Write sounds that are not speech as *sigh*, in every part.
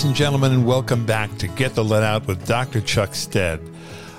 ladies and gentlemen, and welcome back to Get the Lead Out with Dr. Chuck Stead.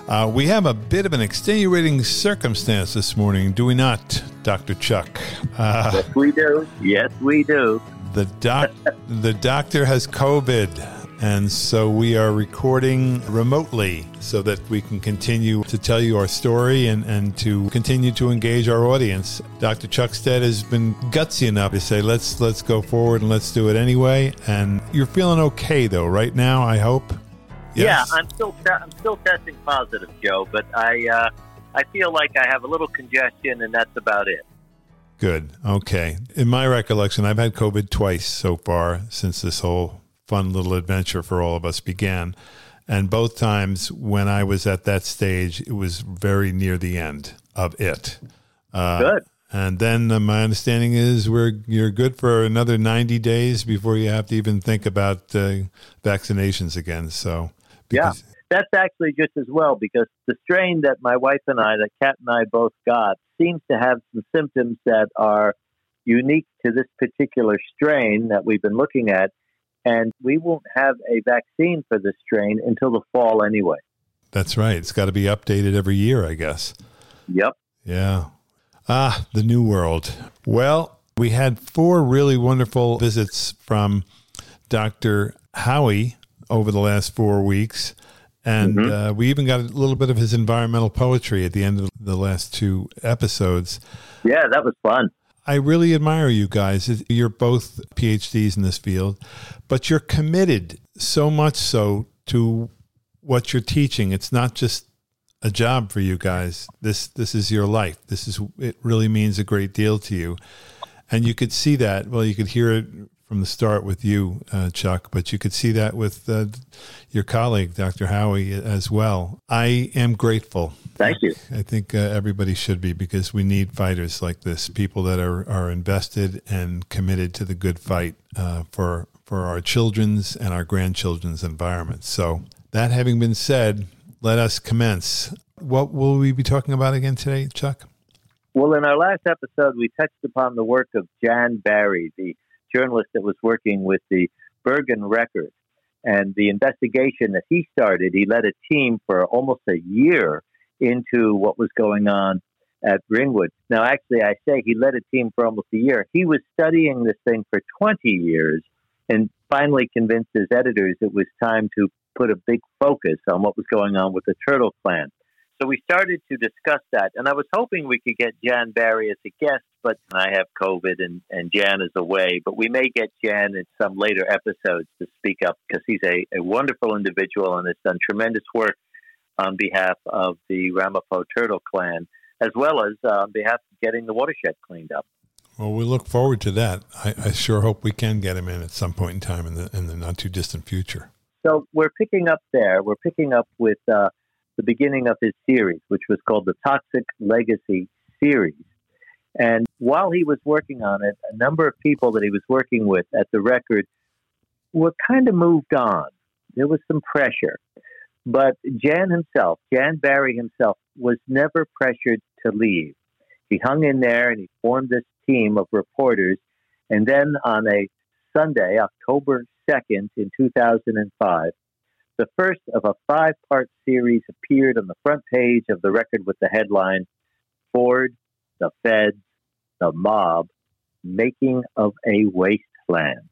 Uh, we have a bit of an extenuating circumstance this morning, do we not, Dr. Chuck? Uh, yes, we do. Yes, we do. The, doc- the doctor has COVID. And so we are recording remotely so that we can continue to tell you our story and, and to continue to engage our audience. Dr. Chuck Stead has been gutsy enough to say, let's let's go forward and let's do it anyway. And you're feeling okay though, right now, I hope? Yes? Yeah, I'm still I'm still testing positive, Joe, but I uh, I feel like I have a little congestion and that's about it. Good. Okay. In my recollection, I've had COVID twice so far since this whole fun little adventure for all of us began. And both times when I was at that stage, it was very near the end of it. Uh, good. And then uh, my understanding is we're you're good for another 90 days before you have to even think about uh, vaccinations again. So yeah, that's actually just as well because the strain that my wife and I, that Kat and I both got, seems to have some symptoms that are unique to this particular strain that we've been looking at and we won't have a vaccine for this strain until the fall anyway. That's right. It's got to be updated every year, I guess. Yep. Yeah. Ah, the new world. Well, we had four really wonderful visits from Dr. Howie over the last four weeks. And mm-hmm. uh, we even got a little bit of his environmental poetry at the end of the last two episodes. Yeah, that was fun. I really admire you guys. You're both PhDs in this field, but you're committed so much so to what you're teaching. It's not just a job for you guys. This this is your life. This is it really means a great deal to you. And you could see that. Well, you could hear it from the start with you, uh, Chuck, but you could see that with uh, your colleague, Dr. Howie, as well. I am grateful. Thank you. I think uh, everybody should be because we need fighters like this, people that are, are invested and committed to the good fight uh, for for our children's and our grandchildren's environment. So that having been said, let us commence. What will we be talking about again today, Chuck? Well, in our last episode, we touched upon the work of Jan Barry, the journalist that was working with the Bergen Record. And the investigation that he started, he led a team for almost a year into what was going on at Ringwood. Now, actually, I say he led a team for almost a year. He was studying this thing for 20 years and finally convinced his editors it was time to put a big focus on what was going on with the Turtle Clan. So we started to discuss that, and I was hoping we could get Jan Barry as a guest, but I have COVID and, and Jan is away. But we may get Jan in some later episodes to speak up because he's a, a wonderful individual and has done tremendous work on behalf of the Ramapo Turtle Clan, as well as uh, on behalf of getting the watershed cleaned up. Well, we look forward to that. I, I, sure hope we can get him in at some point in time in the in the not too distant future. So we're picking up there. We're picking up with uh, the beginning of his series, which was called the Toxic Legacy series. And while he was working on it, a number of people that he was working with at the record were kind of moved on. There was some pressure. But Jan himself, Jan Barry himself, was never pressured to leave. He hung in there and he formed this team of reporters. And then on a Sunday, October 2nd in 2005, the first of a five part series appeared on the front page of the record with the headline Ford, the Feds, the Mob, Making of a Wasteland.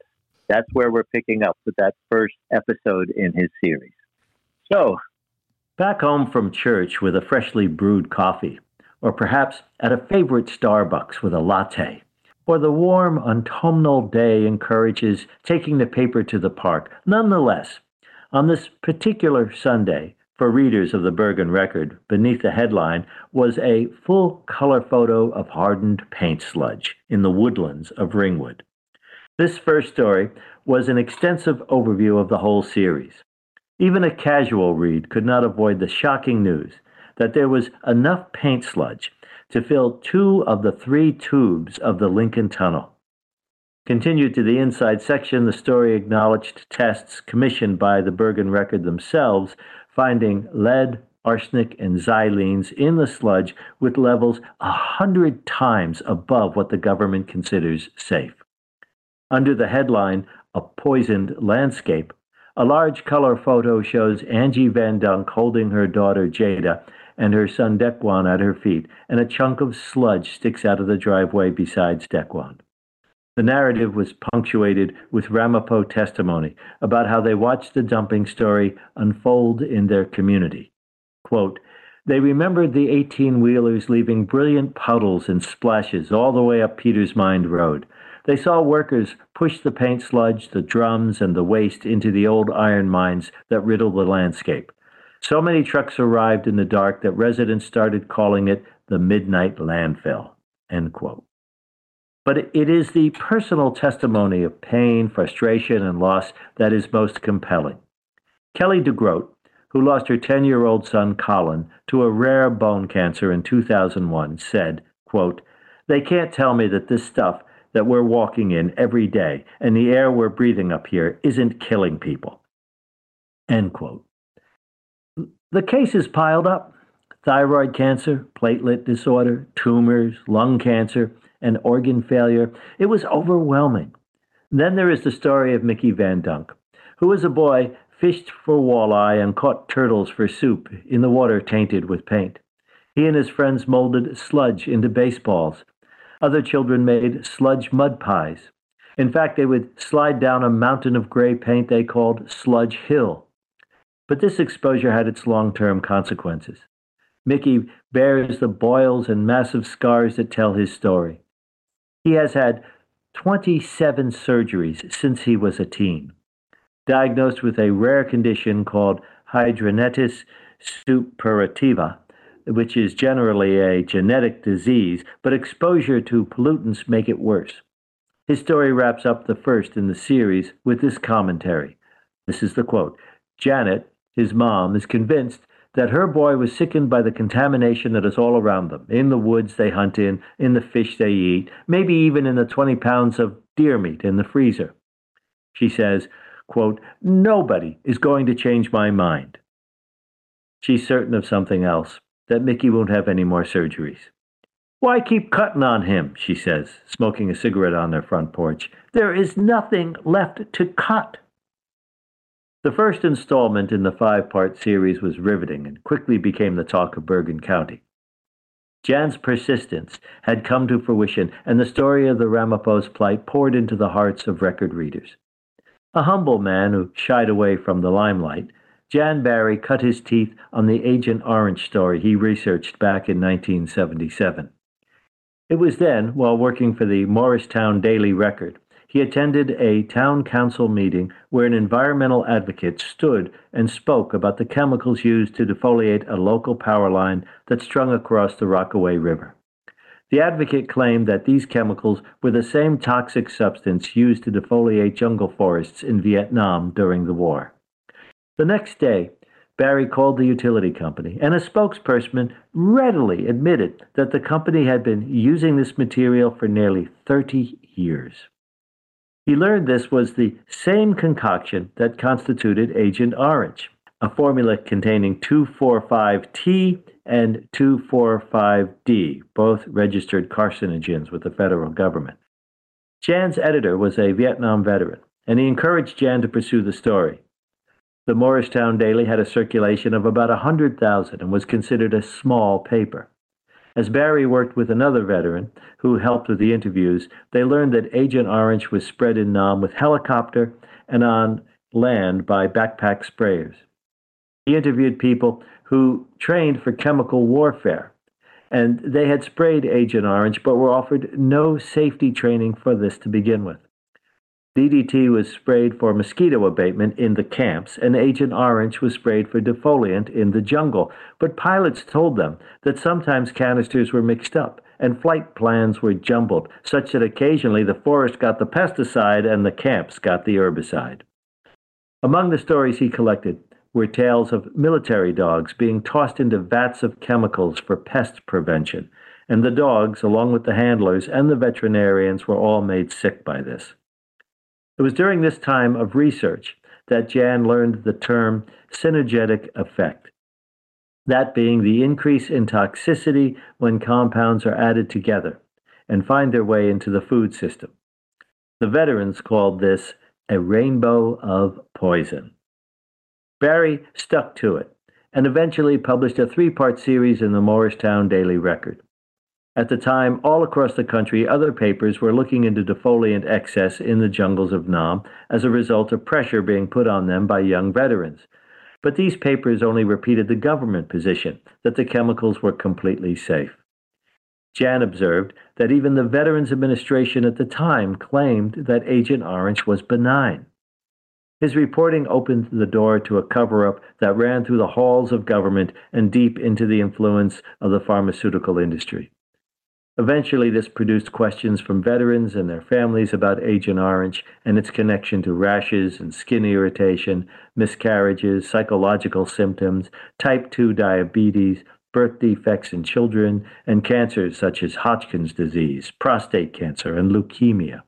That's where we're picking up with that first episode in his series. So, back home from church with a freshly brewed coffee, or perhaps at a favorite Starbucks with a latte, or the warm autumnal day encourages taking the paper to the park. Nonetheless, on this particular Sunday, for readers of the Bergen Record, beneath the headline was a full color photo of hardened paint sludge in the woodlands of Ringwood. This first story was an extensive overview of the whole series. Even a casual read could not avoid the shocking news that there was enough paint sludge to fill two of the three tubes of the Lincoln Tunnel. Continued to the inside section, the story acknowledged tests commissioned by the Bergen Record themselves, finding lead, arsenic, and xylenes in the sludge with levels a hundred times above what the government considers safe. Under the headline, A Poisoned Landscape, A large color photo shows Angie Van Dunk holding her daughter Jada and her son Dequan at her feet, and a chunk of sludge sticks out of the driveway besides Dequan. The narrative was punctuated with Ramapo testimony about how they watched the dumping story unfold in their community. Quote, they remembered the 18 wheelers leaving brilliant puddles and splashes all the way up Peters Mine Road. They saw workers push the paint sludge, the drums, and the waste into the old iron mines that riddle the landscape. So many trucks arrived in the dark that residents started calling it the midnight landfill. End quote. But it is the personal testimony of pain, frustration, and loss that is most compelling. Kelly DeGroat, who lost her 10 year old son Colin to a rare bone cancer in 2001, said, quote, They can't tell me that this stuff that we're walking in every day and the air we're breathing up here isn't killing people. End quote. The cases piled up thyroid cancer, platelet disorder, tumors, lung cancer, and organ failure. It was overwhelming. Then there is the story of Mickey Van Dunk, who as a boy fished for walleye and caught turtles for soup in the water tainted with paint. He and his friends molded sludge into baseballs. Other children made sludge mud pies. In fact, they would slide down a mountain of gray paint they called Sludge Hill. But this exposure had its long term consequences. Mickey bears the boils and massive scars that tell his story. He has had 27 surgeries since he was a teen diagnosed with a rare condition called hidradenitis suppurativa, which is generally a genetic disease, but exposure to pollutants make it worse. His story wraps up the first in the series with this commentary. This is the quote Janet, his mom, is convinced that her boy was sickened by the contamination that is all around them in the woods they hunt in, in the fish they eat, maybe even in the 20 pounds of deer meat in the freezer. She says, quote, Nobody is going to change my mind. She's certain of something else, that Mickey won't have any more surgeries. Why keep cutting on him, she says, smoking a cigarette on their front porch. There is nothing left to cut. The first installment in the five part series was riveting and quickly became the talk of Bergen County. Jan's persistence had come to fruition, and the story of the Ramapoughs plight poured into the hearts of record readers. A humble man who shied away from the limelight, Jan Barry cut his teeth on the Agent Orange story he researched back in 1977. It was then, while working for the Morristown Daily Record, he attended a town council meeting where an environmental advocate stood and spoke about the chemicals used to defoliate a local power line that strung across the Rockaway River. The advocate claimed that these chemicals were the same toxic substance used to defoliate jungle forests in Vietnam during the war. The next day, Barry called the utility company, and a spokesperson readily admitted that the company had been using this material for nearly 30 years. He learned this was the same concoction that constituted Agent Orange, a formula containing 2,4,5-T and 2,4,5-D, both registered carcinogens with the federal government. Jan's editor was a Vietnam veteran, and he encouraged Jan to pursue the story. The Morristown Daily had a circulation of about a 100,000 and was considered a small paper. As Barry worked with another veteran who helped with the interviews, they learned that Agent Orange was spread in Nam with helicopter and on land by backpack sprayers. He interviewed people who trained for chemical warfare, and they had sprayed Agent Orange but were offered no safety training for this to begin with. DDT was sprayed for mosquito abatement in the camps, and Agent Orange was sprayed for defoliant in the jungle. But pilots told them that sometimes canisters were mixed up and flight plans were jumbled, such that occasionally the forest got the pesticide and the camps got the herbicide. Among the stories he collected were tales of military dogs being tossed into vats of chemicals for pest prevention, and the dogs, along with the handlers and the veterinarians, were all made sick by this. It was during this time of research that Jan learned the term synergetic effect, that being the increase in toxicity when compounds are added together and find their way into the food system. The veterans called this a rainbow of poison. Barry stuck to it and eventually published a three part series in the Morristown Daily Record. At the time, all across the country, other papers were looking into defoliant excess in the jungles of Nam as a result of pressure being put on them by young veterans. But these papers only repeated the government position that the chemicals were completely safe. Jan observed that even the Veterans Administration at the time claimed that Agent Orange was benign. His reporting opened the door to a cover up that ran through the halls of government and deep into the influence of the pharmaceutical industry. Eventually, this produced questions from veterans and their families about Agent Orange and its connection to rashes and skin irritation, miscarriages, psychological symptoms, type 2 diabetes, birth defects in children, and cancers such as Hodgkin's disease, prostate cancer, and leukemia.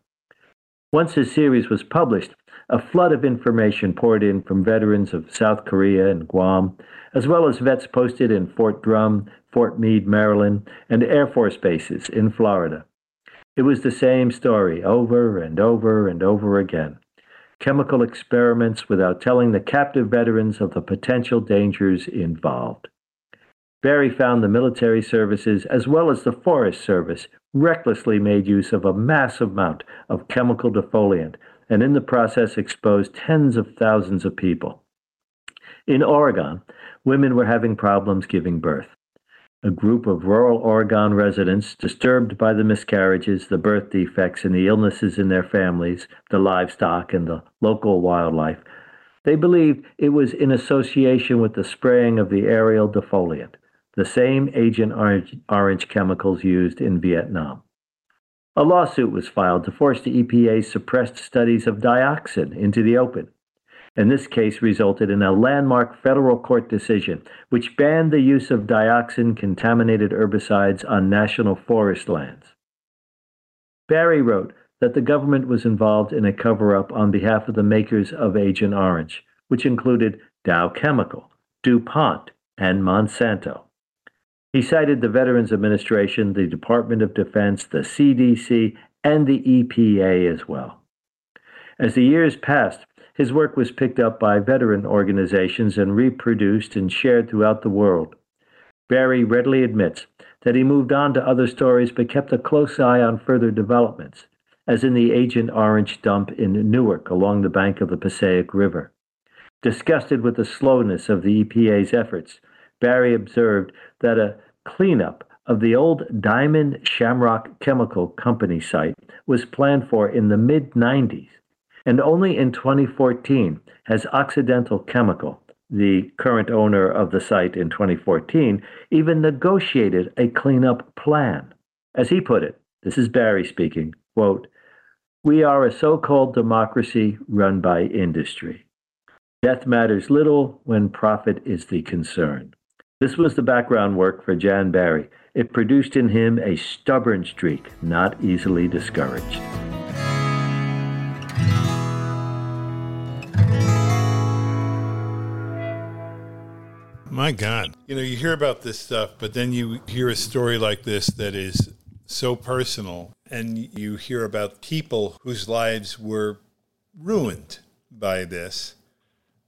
Once his series was published, a flood of information poured in from veterans of South Korea and Guam, as well as vets posted in Fort Drum, Fort Meade, Maryland, and Air Force bases in Florida. It was the same story over and over and over again. Chemical experiments without telling the captive veterans of the potential dangers involved. Barry found the military services as well as the Forest Service recklessly made use of a massive amount of chemical defoliant and in the process exposed tens of thousands of people. In Oregon, women were having problems giving birth. A group of rural Oregon residents, disturbed by the miscarriages, the birth defects, and the illnesses in their families, the livestock, and the local wildlife, they believed it was in association with the spraying of the aerial defoliant, the same Agent Orange, chemicals used in Vietnam. A lawsuit was filed to force the EPA's suppressed studies of dioxin into the open. And this case resulted in a landmark federal court decision which banned the use of dioxin contaminated herbicides on national forest lands. Barry wrote that the government was involved in a cover up on behalf of the makers of Agent Orange, which included Dow Chemical, DuPont, and Monsanto. He cited the Veterans Administration, the Department of Defense, the CDC, and the EPA as well. As the years passed, his work was picked up by veteran organizations and reproduced and shared throughout the world. Barry readily admits that he moved on to other stories but kept a close eye on further developments, as in the Agent Orange dump in Newark along the bank of the Passaic River. Disgusted with the slowness of the EPA's efforts, Barry observed that a cleanup of the old Diamond Shamrock Chemical Company site was planned for in the mid 90s, and only in 2014 has Occidental Chemical, the current owner of the site in 2014, even negotiated a cleanup plan. As he put it, this is Barry speaking, quote, we are a so called democracy run by industry. Death matters little when profit is the concern. This was the background work for Jan Barry. It produced in him a stubborn streak, not easily discouraged. My God. You know, you hear about this stuff, but then you hear a story like this that is so personal, and you hear about people whose lives were ruined by this,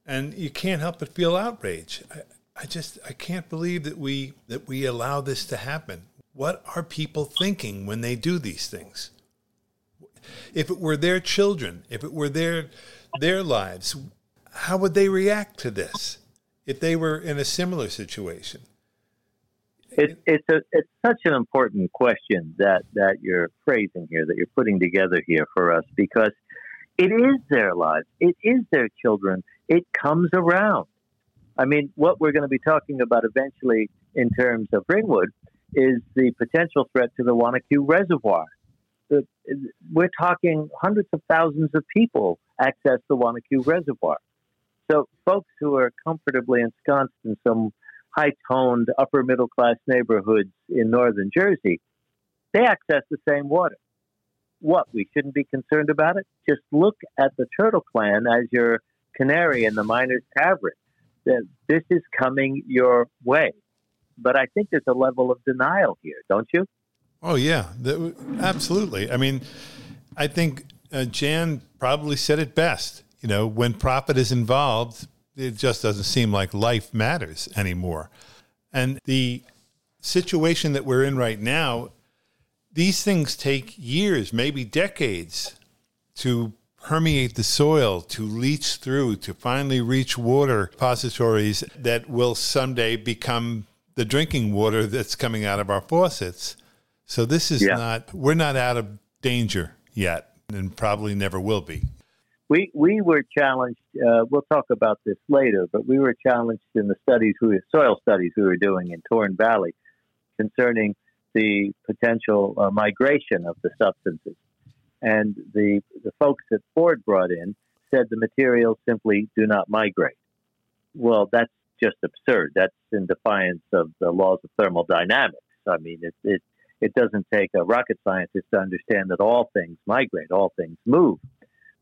and you can't help but feel outrage. I just I can't believe that we that we allow this to happen. What are people thinking when they do these things? If it were their children, if it were their their lives, how would they react to this if they were in a similar situation? It, it's a it's such an important question that that you're phrasing here, that you're putting together here for us, because it is their lives, it is their children. It comes around. I mean, what we're going to be talking about eventually in terms of Ringwood is the potential threat to the Wanaque Reservoir. We're talking hundreds of thousands of people access the Wanaque Reservoir. So, folks who are comfortably ensconced in some high toned, upper middle class neighborhoods in northern Jersey, they access the same water. What? We shouldn't be concerned about it? Just look at the Turtle Clan as your canary in the miner's tavern that this is coming your way. But I think there's a level of denial here, don't you? Oh yeah, the, absolutely. I mean, I think uh, Jan probably said it best. You know, when profit is involved, it just doesn't seem like life matters anymore. And the situation that we're in right now, these things take years, maybe decades to permeate the soil, to leach through, to finally reach water repositories that will someday become the drinking water that's coming out of our faucets. So this is yeah. not, we're not out of danger yet and probably never will be. We, we were challenged, uh, we'll talk about this later, but we were challenged in the studies, we, soil studies we were doing in Torne Valley concerning the potential uh, migration of the substances. And the, the folks that Ford brought in said the materials simply do not migrate. Well, that's just absurd. That's in defiance of the laws of thermodynamics. I mean, it, it, it doesn't take a rocket scientist to understand that all things migrate, all things move.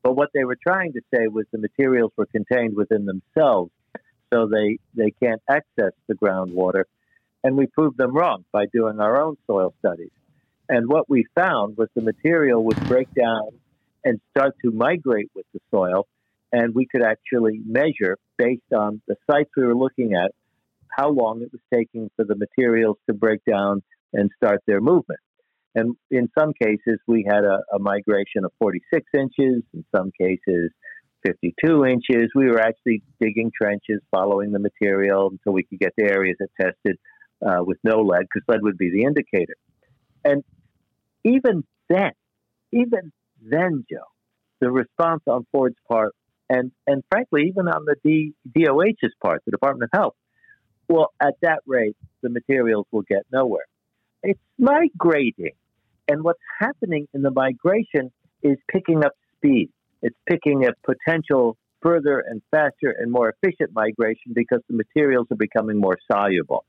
But what they were trying to say was the materials were contained within themselves, so they, they can't access the groundwater. And we proved them wrong by doing our own soil studies. And what we found was the material would break down and start to migrate with the soil. And we could actually measure, based on the sites we were looking at, how long it was taking for the materials to break down and start their movement. And in some cases, we had a, a migration of 46 inches, in some cases, 52 inches. We were actually digging trenches, following the material until we could get to areas that tested uh, with no lead, because lead would be the indicator. And even then, even then, Joe, the response on Ford's part, and, and frankly, even on the D, DOH's part, the Department of Health, well, at that rate, the materials will get nowhere. It's migrating. And what's happening in the migration is picking up speed. It's picking a potential further and faster and more efficient migration because the materials are becoming more soluble.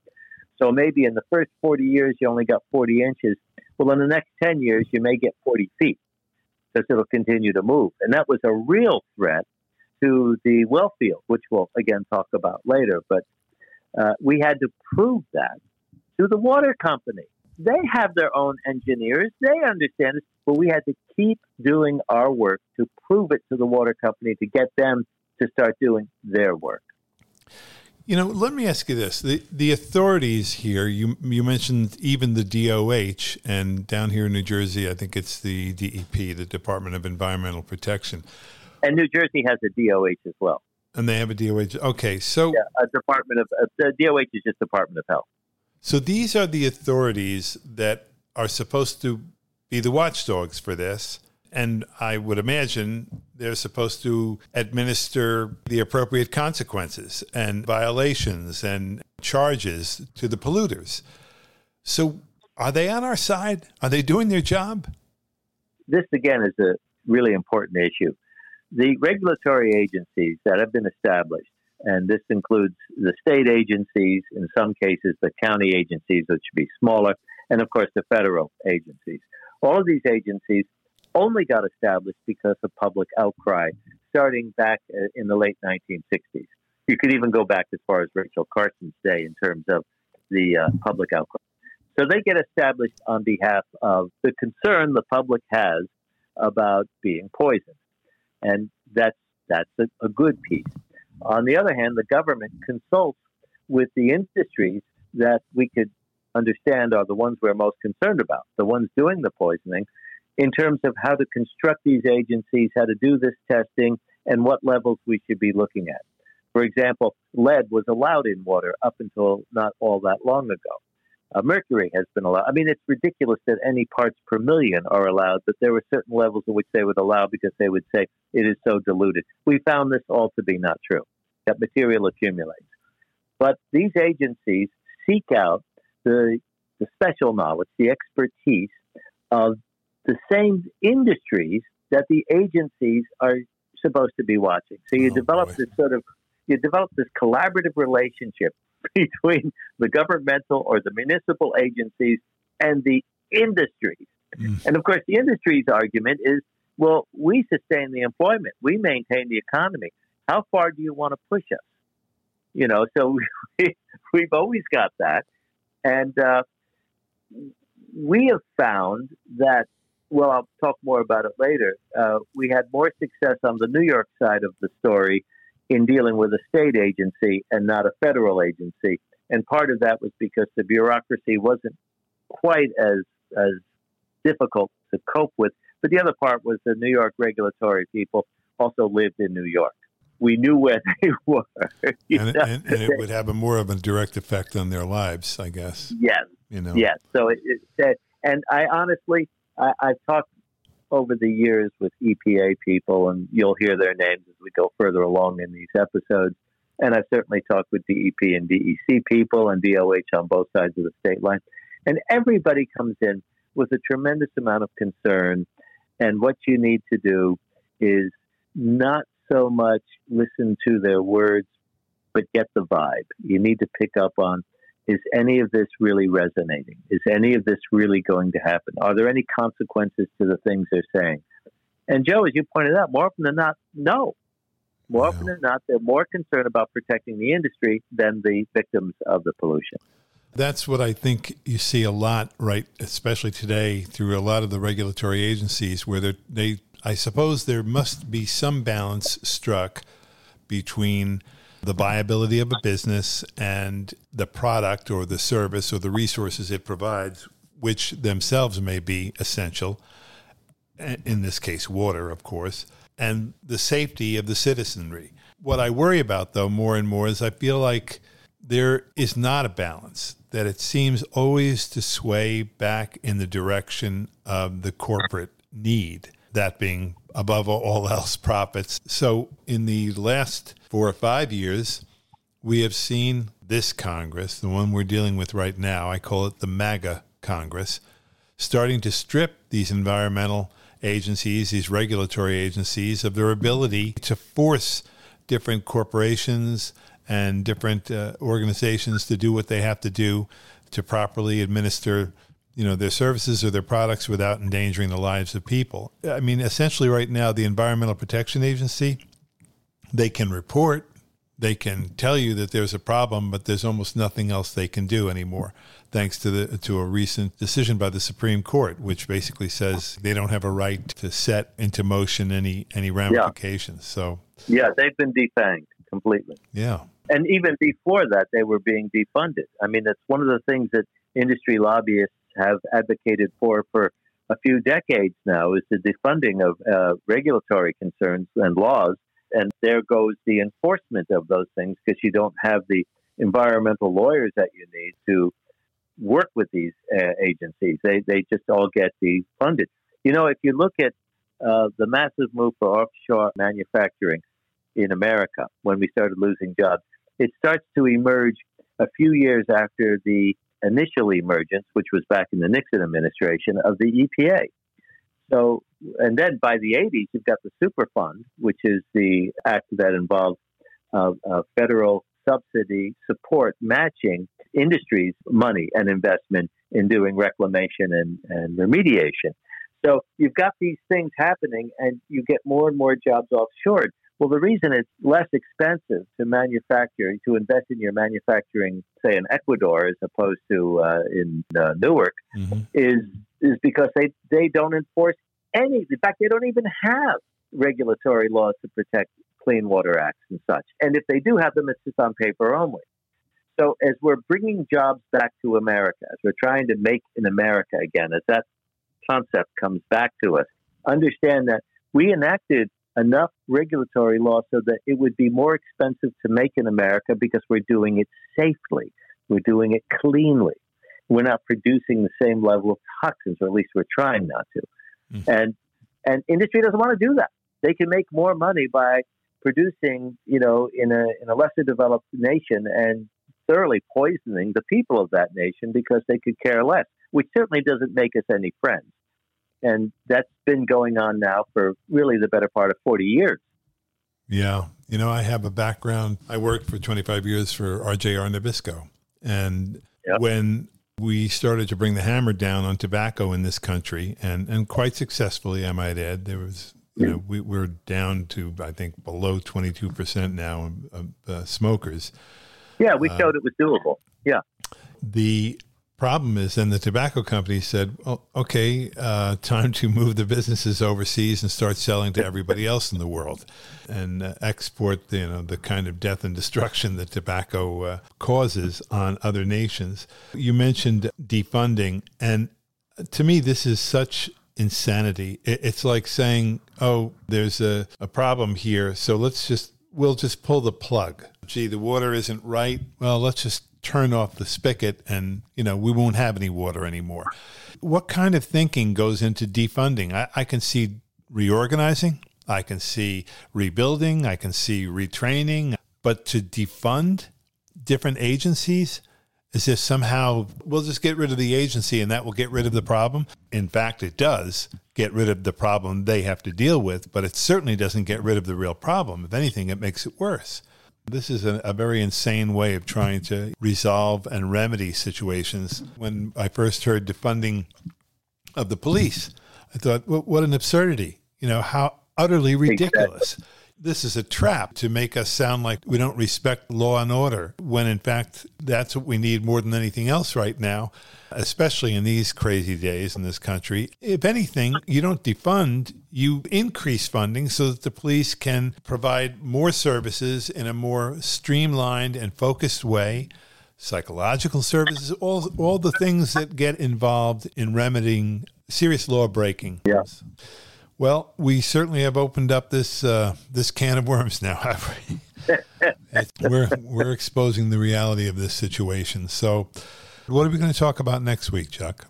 So maybe in the first 40 years, you only got 40 inches. Well, in the next 10 years, you may get 40 feet because it'll continue to move. And that was a real threat to the well field, which we'll again talk about later. But uh, we had to prove that to the water company. They have their own engineers, they understand it, but we had to keep doing our work to prove it to the water company to get them to start doing their work. You know, let me ask you this: the the authorities here. You you mentioned even the DOH, and down here in New Jersey, I think it's the DEP, the Department of Environmental Protection. And New Jersey has a DOH as well. And they have a DOH. Okay, so yeah, a Department of uh, the DOH is just Department of Health. So these are the authorities that are supposed to be the watchdogs for this. And I would imagine they're supposed to administer the appropriate consequences and violations and charges to the polluters. So, are they on our side? Are they doing their job? This, again, is a really important issue. The regulatory agencies that have been established, and this includes the state agencies, in some cases, the county agencies, which should be smaller, and of course, the federal agencies. All of these agencies only got established because of public outcry starting back uh, in the late 1960s. You could even go back as far as Rachel Carson's day in terms of the uh, public outcry. So they get established on behalf of the concern the public has about being poisoned. And that's, that's a, a good piece. On the other hand, the government consults with the industries that we could understand are the ones we're most concerned about, the ones doing the poisoning, in terms of how to construct these agencies, how to do this testing, and what levels we should be looking at. For example, lead was allowed in water up until not all that long ago. Uh, mercury has been allowed. I mean, it's ridiculous that any parts per million are allowed, but there were certain levels in which they would allow because they would say it is so diluted. We found this all to be not true, that material accumulates. But these agencies seek out the, the special knowledge, the expertise of the same industries that the agencies are supposed to be watching. So you oh, develop boy. this sort of you develop this collaborative relationship *laughs* between the governmental or the municipal agencies and the industries. Mm. And of course, the industry's argument is, well, we sustain the employment, we maintain the economy. How far do you want to push us? You know, so *laughs* we, we've always got that, and uh, we have found that well, I'll talk more about it later. Uh, we had more success on the New York side of the story in dealing with a state agency and not a federal agency. And part of that was because the bureaucracy wasn't quite as as difficult to cope with. But the other part was the New York regulatory people also lived in New York. We knew where *laughs* they were. And, and, and, it would have a more of a direct effect on their lives, I guess. Yes. You know. Yes. So it, it and I honestly, I, I've talked over the years with EPA people, and you'll hear their names as we go further along in these episodes. And I've certainly talked with DEP and DEC people and DOH on both sides of the state line. And everybody comes in with a tremendous amount of concern. And what you need to do is not so much listen to their words, but get the vibe. You need to pick up on is any of this really resonating? Is any of this really going to happen? Are there any consequences to the things they're saying? And Joe, as you pointed out, more often than not, no. More often than not, they're more concerned about protecting the industry than the victims of the pollution. That's what I think you see a lot, right? Especially today through a lot of the regulatory agencies, where they, I suppose, there must be some balance struck between the viability of a business and the product or the service or the resources it provides, which themselves may be essential, in this case, water, of course, and the safety of the citizenry. What I worry about, though, more and more is I feel like there is not a balance, that it seems always to sway back in the direction of the corporate need, that being above all else profits. So in the last four or five years, we have seen this Congress, the one we're dealing with right now, I call it the MAGA Congress, starting to strip these environmental agencies, these regulatory agencies, of their ability to force different corporations and different uh, organizations to do what they have to do to properly administer you know their services or their products without endangering the lives of people. I mean, essentially, right now, the Environmental Protection Agency they can report, they can tell you that there's a problem, but there's almost nothing else they can do anymore, thanks to the to a recent decision by the Supreme Court, which basically says they don't have a right to set into motion any any ramifications. Yeah. So yeah, they've been defanged completely. Yeah, and even before that, they were being defunded. I mean, it's one of the things that industry lobbyists have advocated for for a few decades now is the defunding of uh, regulatory concerns and laws. And there goes the enforcement of those things because you don't have the environmental lawyers that you need to work with these uh, agencies. They, they just all get defunded. You know, if you look at uh, the massive move for offshore manufacturing in America when we started losing jobs, it starts to emerge a few years after the initial emergence, which was back in the Nixon administration, of the EPA. So, and then by the 80s, you've got the Superfund, which is the act that involves uh, uh, federal subsidy support matching industries' money and investment in doing reclamation and, and remediation. So you've got these things happening, and you get more and more jobs offshore. Well, the reason it's less expensive to manufacture, to invest in your manufacturing, say in Ecuador as opposed to uh, in uh, Newark, mm-hmm. is is because they they don't enforce any. In fact, they don't even have regulatory laws to protect clean water acts and such. And if they do have them, it's just on paper only. So as we're bringing jobs back to America, as we're trying to make in America again, as that concept comes back to us, understand that we enacted enough regulatory law so that it would be more expensive to make in America because we're doing it safely. We're doing it cleanly. We're not producing the same level of toxins, or at least we're trying not to. Mm-hmm. And and industry doesn't want to do that. They can make more money by producing, you know, in a in a lesser developed nation and thoroughly poisoning the people of that nation because they could care less, which certainly doesn't make us any friends. And that's been going on now for really the better part of 40 years. Yeah. You know, I have a background. I worked for 25 years for RJR Nabisco. And yep. when we started to bring the hammer down on tobacco in this country, and, and quite successfully, I might add, there was, you know, we, we're down to, I think, below 22% now of, uh, smokers. Yeah, we showed uh, it was doable. Yeah. The problem is then the tobacco company said, well, okay, uh, time to move the businesses overseas and start selling to everybody else in the world and uh, export you know, the kind of death and destruction that tobacco uh, causes on other nations. You mentioned defunding, and to me, this is such insanity. It's like saying, oh, there's a, a problem here, so let's just, we'll just pull the plug. Gee, the water isn't right. Well, let's just turn off the spigot and, you know, we won't have any water anymore. What kind of thinking goes into defunding? I, I can see reorganizing, I can see rebuilding, I can see retraining, but to defund different agencies, is this somehow we'll just get rid of the agency and that will get rid of the problem? In fact, it does get rid of the problem they have to deal with, but it certainly doesn't get rid of the real problem. If anything, it makes it worse. This is a, a, very insane way of trying to resolve and remedy situations. When I first heard defunding of the police, I thought, well, what an absurdity. You know, how utterly ridiculous. Exactly. This is a trap to make us sound like we don't respect law and order, when in fact, that's what we need more than anything else right now especially in these crazy days in this country. If anything, you don't defund, you increase funding so that the police can provide more services in a more streamlined and focused way. Psychological services, all, all the things that get involved in remedying serious law breaking. Yes. Well, we certainly have opened up this uh, this can of worms now, *laughs* have we? we're we're exposing the reality of this situation. So, what are we going to talk about next week, Chuck?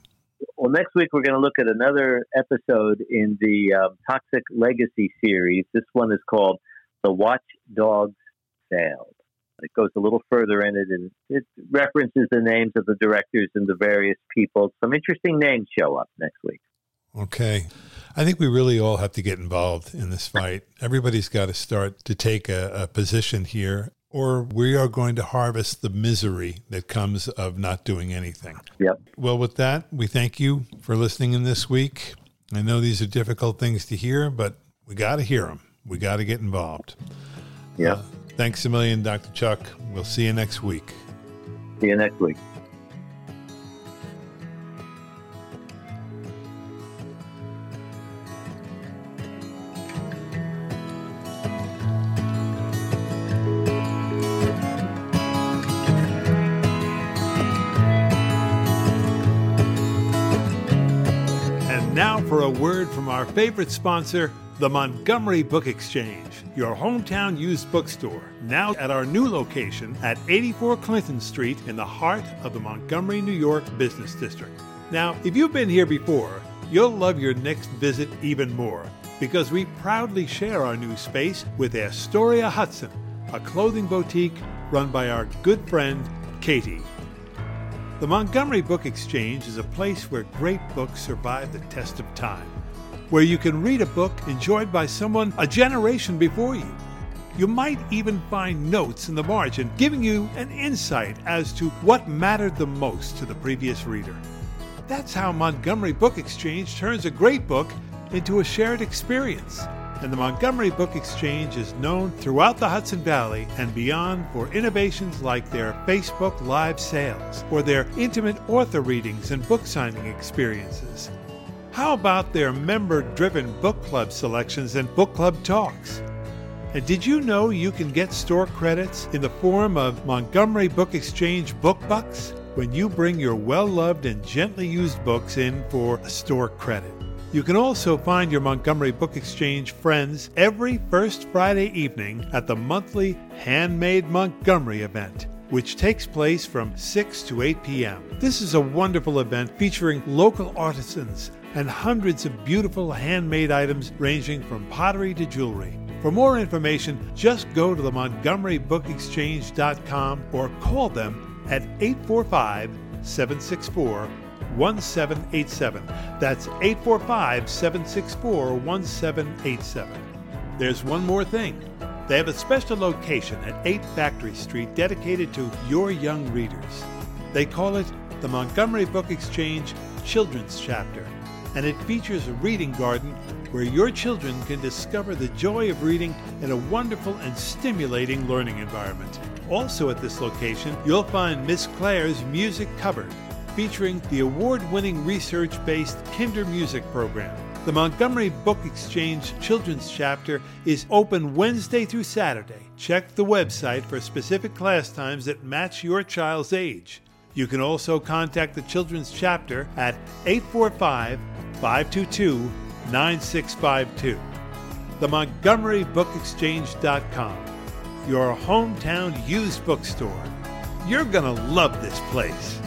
Well, next week we're going to look at another episode in the uh, Toxic Legacy series. This one is called The Watchdogs Failed. It goes a little further in it and it references the names of the directors and the various people. Some interesting names show up next week. Okay. I think we really all have to get involved in this fight. Everybody's got to start to take a, a position here or we are going to harvest the misery that comes of not doing anything. Yep. Well, with that, we thank you for listening in this week. I know these are difficult things to hear, but we got to hear them. We got to get involved. Yeah. Uh, thanks a million, Dr. Chuck. We'll see you next week. See you next week. For a word from our favorite sponsor, the Montgomery Book Exchange, your hometown used bookstore, now at our new location at 84 Clinton Street in the heart of the Montgomery, New York business district. Now, if you've been here before, you'll love your next visit even more because we proudly share our new space with Astoria Hudson, a clothing boutique run by our good friend Katie. The Montgomery Book Exchange is a place where great books survive the test of time, where you can read a book enjoyed by someone a generation before you. You might even find notes in the margin giving you an insight as to what mattered the most to the previous reader. That's how Montgomery Book Exchange turns a great book into a shared experience and the Montgomery Book Exchange is known throughout the Hudson Valley and beyond for innovations like their Facebook Live sales or their intimate author readings and book signing experiences. How about their member driven book club selections and book club talks? And did you know you can get store credits in the form of Montgomery Book Exchange book bucks when you bring your well loved and gently used books in for a store credit? You can also find your Montgomery Book Exchange friends every first Friday evening at the monthly Handmade Montgomery event which takes place from 6 to 8 p.m. This is a wonderful event featuring local artisans and hundreds of beautiful handmade items ranging from pottery to jewelry. For more information, just go to the montgomerybookexchange.com or call them at 845 764 1787. That's 845 764 1787. There's one more thing. They have a special location at 8 Factory Street dedicated to your young readers. They call it the Montgomery Book Exchange Children's Chapter, and it features a reading garden where your children can discover the joy of reading in a wonderful and stimulating learning environment. Also at this location, you'll find Miss Claire's Music Cupboard featuring the award winning research based Kindermusik program. The Montgomery Book Exchange Children's Chapter is open Wednesday through Saturday. Check the website for specific class times that match your child's age. You can also contact the Children's Chapter at 845 522 9652. The MontgomeryBookExchange.com, your hometown used bookstore. You're going to love this place.